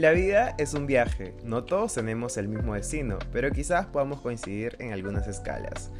La vida es un viaje, no todos tenemos el mismo destino, pero quizás podamos coincidir en algunas escalas.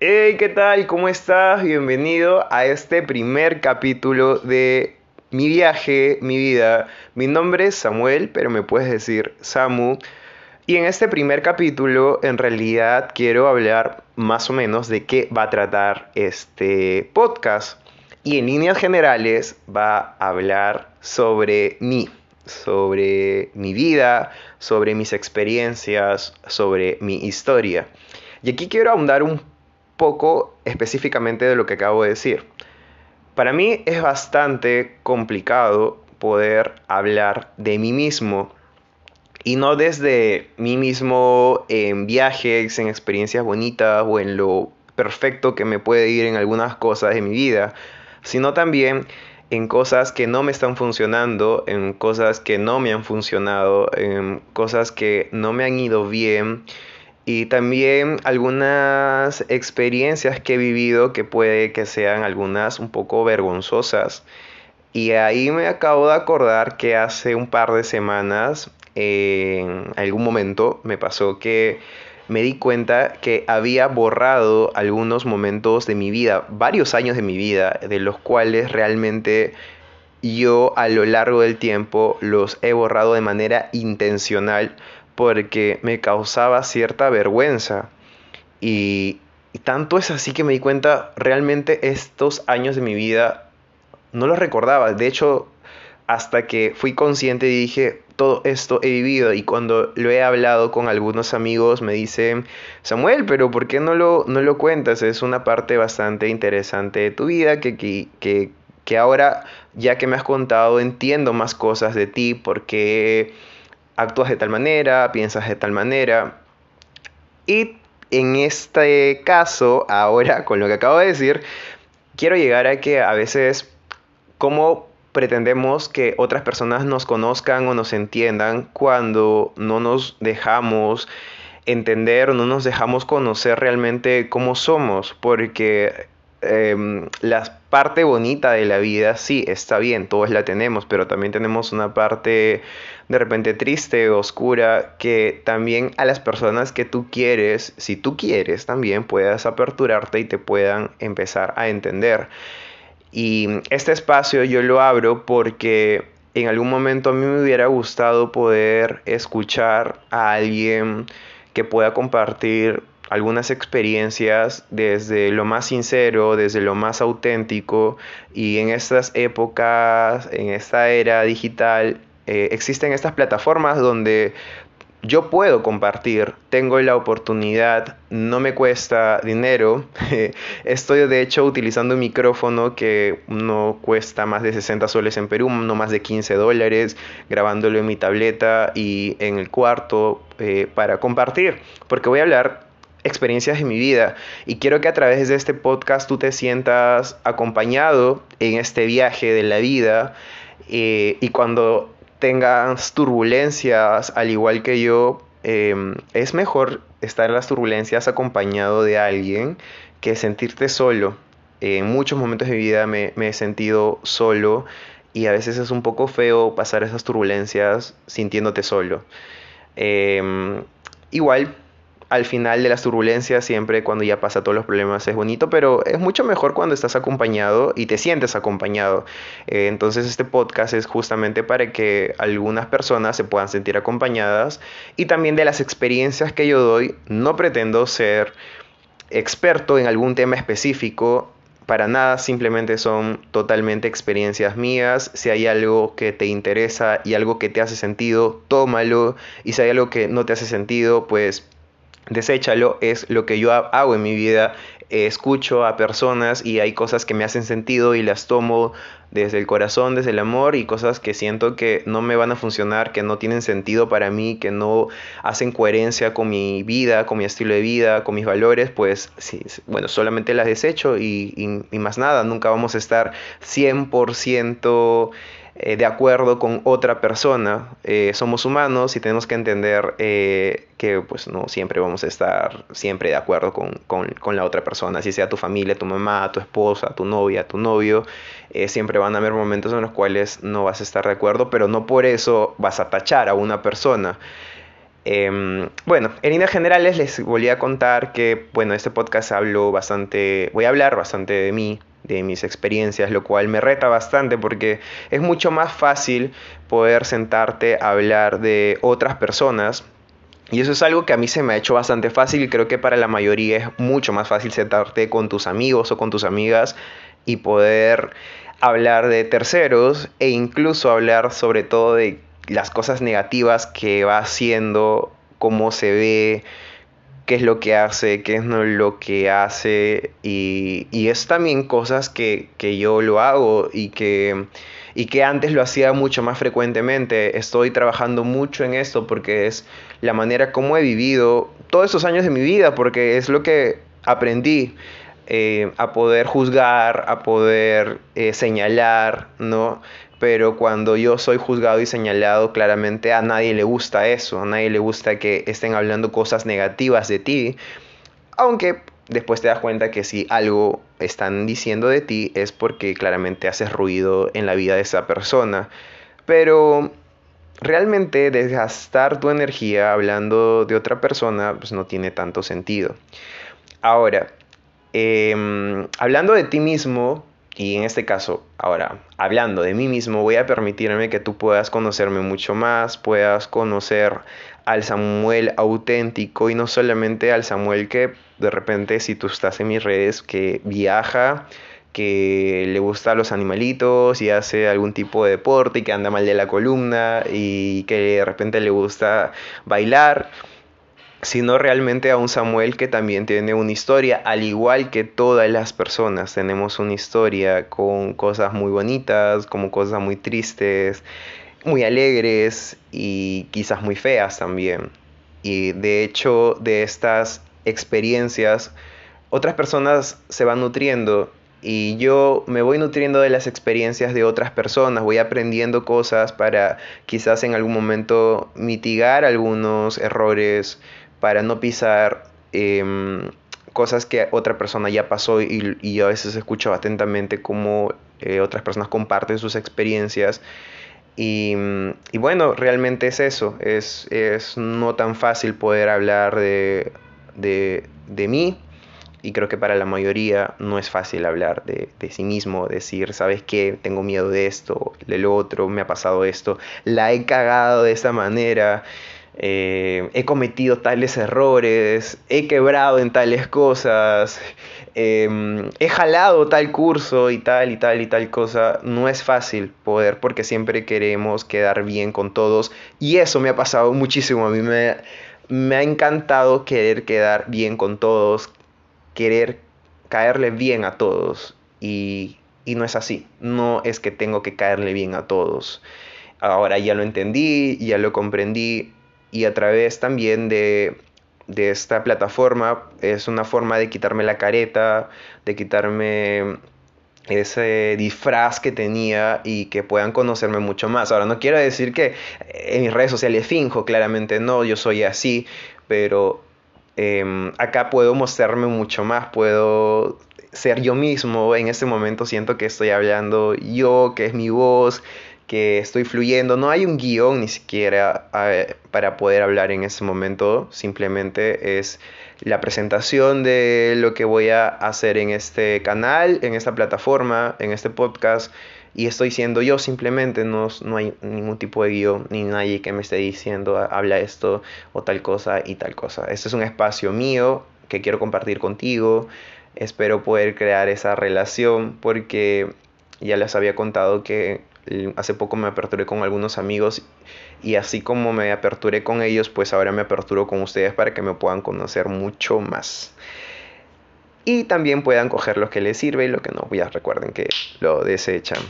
Hey, ¿qué tal? ¿Cómo estás? Bienvenido a este primer capítulo de Mi viaje, mi vida. Mi nombre es Samuel, pero me puedes decir Samu. Y en este primer capítulo, en realidad, quiero hablar más o menos de qué va a tratar este podcast y en líneas generales va a hablar sobre mí, sobre mi vida, sobre mis experiencias, sobre mi historia. Y aquí quiero ahondar un poco específicamente de lo que acabo de decir. Para mí es bastante complicado poder hablar de mí mismo y no desde mí mismo en viajes, en experiencias bonitas o en lo perfecto que me puede ir en algunas cosas de mi vida, sino también en cosas que no me están funcionando, en cosas que no me han funcionado, en cosas que no me han ido bien y también algunas experiencias que he vivido que puede que sean algunas un poco vergonzosas. Y ahí me acabo de acordar que hace un par de semanas, en algún momento, me pasó que me di cuenta que había borrado algunos momentos de mi vida, varios años de mi vida, de los cuales realmente yo a lo largo del tiempo los he borrado de manera intencional porque me causaba cierta vergüenza. Y, tanto es así que me di cuenta, realmente estos años de mi vida no los recordaba. De hecho, hasta que fui consciente y dije, todo esto he vivido y cuando lo he hablado con algunos amigos me dicen, Samuel, pero ¿por qué no lo, no lo cuentas? Es una parte bastante interesante de tu vida que, que, que, ahora, ya que me has contado, entiendo más cosas de ti, porque actúas de tal manera, piensas de tal manera. Y en este caso, ahora con lo que acabo de decir, quiero llegar a que a veces, como pretendemos que otras personas nos conozcan o nos entiendan cuando no nos dejamos entender no nos dejamos conocer realmente cómo somos, porque em, la parte bonita de la vida sí está bien, todos la tenemos, pero también tenemos una parte de repente triste, oscura, que también a las personas que tú quieres, si tú quieres, también puedas aperturarte y te puedan empezar a entender. Y este espacio yo lo abro porque en algún momento a mí me hubiera gustado poder escuchar a alguien que pueda compartir algunas experiencias desde lo más sincero, desde lo más auténtico. Y en estas épocas, en esta era digital, eh, existen estas plataformas donde yo puedo compartir, tengo la oportunidad, no me cuesta dinero. Estoy de hecho utilizando un micrófono que no cuesta más de 60 soles en Perú, no más de 15 dólares, grabándolo en mi tableta y en el cuarto eh, para compartir, porque voy a hablar experiencias de mi vida y quiero que a través de este podcast tú te sientas acompañado en este viaje de la vida eh, y cuando tengas turbulencias, al igual que yo, em, es mejor estar en las turbulencias acompañado de alguien que sentirte solo. En muchos momentos de vida me, he sentido solo y a veces es un poco feo pasar esas turbulencias sintiéndote solo. Em, igual, al final de las turbulencias, siempre cuando ya pasa todos los problemas es bonito, pero es mucho mejor cuando estás acompañado y te sientes acompañado. Eh, entonces este podcast es justamente para que algunas personas se puedan sentir acompañadas y también de las experiencias que yo doy, no pretendo ser experto en algún tema específico, para nada, simplemente son totalmente experiencias mías. Si hay algo que te interesa y algo que te hace sentido, tómalo. Y si hay algo que no te hace sentido, pues deséchalo, es lo que yo hago en mi vida. escucho a personas y hay cosas que me hacen sentido y las tomo desde el corazón, desde el amor y cosas que siento que no me van a funcionar, que no tienen sentido para mí, que no hacen coherencia con mi vida, con mi estilo de vida, con mis valores, pues sí, bueno, solamente las desecho y, y más nada, nunca vamos a estar 100% eh, de acuerdo con otra persona. Eh, somos humanos y tenemos que entender eh, que pues no siempre vamos a estar siempre de acuerdo con, con, con, la otra persona, si sea tu familia, tu mamá, tu esposa, tu novia, tu novio, siempre van a haber momentos en los cuales no vas a estar de acuerdo, pero no por eso vas a tachar a una persona. Em, bueno, en líneas generales les volví a contar que, bueno, este podcast hablo bastante, voy a hablar bastante de mí, de mis experiencias, lo cual me reta bastante porque es mucho más fácil poder sentarte a hablar de otras personas. Y eso es algo que a mí se me ha hecho bastante fácil y creo que para la mayoría es mucho más fácil sentarte con tus amigos o con tus amigas y poder hablar de terceros e incluso hablar sobre todo de las cosas negativas que va haciendo, cómo se ve, qué es lo que hace, qué es no lo que hace. Y, y es también cosas que, que, yo lo hago y que, y que antes lo hacía mucho más frecuentemente. Estoy trabajando mucho en esto porque es la manera como he vivido todos estos años de mi vida, porque es lo que aprendí. Eh, a poder juzgar, a poder eh, señalar, ¿no? Pero cuando yo soy juzgado y señalado, claramente a nadie le gusta eso, a nadie le gusta que estén hablando cosas negativas de ti, aunque después te das cuenta que si algo están diciendo de ti es porque claramente haces ruido en la vida de esa persona, pero realmente desgastar tu energía hablando de otra persona pues no tiene tanto sentido. Ahora, em, hablando de ti mismo, y en este caso, ahora, hablando de mí mismo, voy a permitirme que tú puedas conocerme mucho más, puedas conocer al Samuel auténtico y no solamente al Samuel que de repente si tú estás en mis redes que viaja, que le gusta los animalitos y hace algún tipo de deporte y que anda mal de la columna y que de repente le gusta bailar sino realmente a un Samuel que también tiene una historia, al igual que todas las personas tenemos una historia con cosas muy bonitas, como cosas muy tristes, muy alegres y quizás muy feas también. Y de hecho de estas experiencias, otras personas se van nutriendo y yo me voy nutriendo de las experiencias de otras personas, voy aprendiendo cosas para quizás en algún momento mitigar algunos errores para no pisar em, cosas que otra persona ya pasó y, y a veces escucho atentamente cómo eh, otras personas comparten sus experiencias. Y, y, bueno, realmente es eso, es, es, no tan fácil poder hablar de, de, de, mí y creo que para la mayoría no es fácil hablar de, de sí mismo, decir, ¿sabes qué? Tengo miedo de esto, de lo otro, me ha pasado esto, la he cagado de esta manera. Eh, he cometido tales errores, he quebrado en tales cosas, em, he jalado tal curso y tal y tal y tal cosa. No es fácil poder porque siempre queremos quedar bien con todos y eso me ha pasado muchísimo. A mí me, me ha encantado querer quedar bien con todos, querer caerle bien a todos y, y no es así. No es que tengo que caerle bien a todos. Ahora ya lo entendí, ya lo comprendí, y a través también de, esta plataforma es una forma de quitarme la careta, de quitarme ese disfraz que tenía y que puedan conocerme mucho más. Ahora, no quiero decir que en mis redes sociales finjo, claramente no, yo soy así, pero em, acá puedo mostrarme mucho más, puedo ser yo mismo. En este momento siento que estoy hablando yo, que es mi voz, que estoy fluyendo. No hay un guion ni siquiera para poder hablar en ese momento. Simplemente es la presentación de lo que voy a hacer en este canal, en esta plataforma, en este podcast. Y estoy siendo yo simplemente, no, no hay ningún tipo de guion, ni nadie que me esté diciendo habla esto o tal cosa y tal cosa. Este es un espacio mío que quiero compartir contigo. Espero poder crear esa relación porque ya les había contado que Hace poco me aperturé con algunos amigos y así como me aperturé con ellos, pues ahora me aperturo con ustedes para que me puedan conocer mucho más. Y también puedan coger lo que les sirve y lo que no, ya recuerden que lo desechan.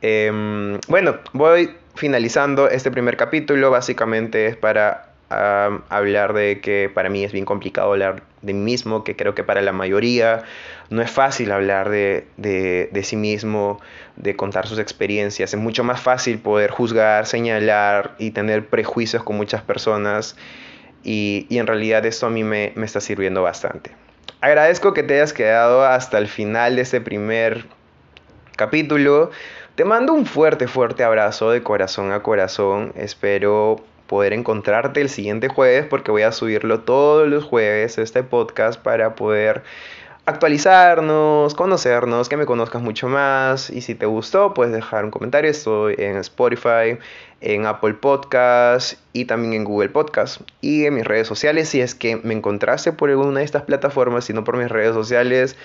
Em, bueno, voy finalizando este primer capítulo, básicamente es para hablar de que para mí es bien complicado hablar de mí mismo, que creo que para la mayoría no es fácil hablar de, de, sí mismo, de contar sus experiencias. Es mucho más fácil poder juzgar, señalar y tener prejuicios con muchas personas. Y, y en realidad esto a mí me, me está sirviendo bastante. Agradezco que te hayas quedado hasta el final de este primer capítulo. Te mando un fuerte, fuerte abrazo de corazón a corazón. Espero poder encontrarte el siguiente jueves porque voy a subirlo todos los jueves este podcast para poder actualizarnos, conocernos, que me conozcas mucho más. Y si te gustó puedes dejar un comentario, estoy en Spotify, en Apple Podcast y también en Google Podcast y en mis redes sociales si es que me encontraste por alguna de estas plataformas, si no por mis redes sociales,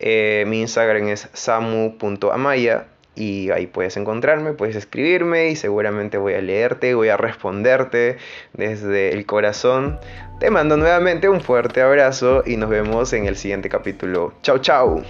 eh, mi Instagram es samu.amaya y ahí puedes encontrarme, puedes escribirme y seguramente voy a leerte, voy a responderte desde el corazón. Te mando nuevamente un fuerte abrazo y nos vemos en el siguiente capítulo. Chao, chao.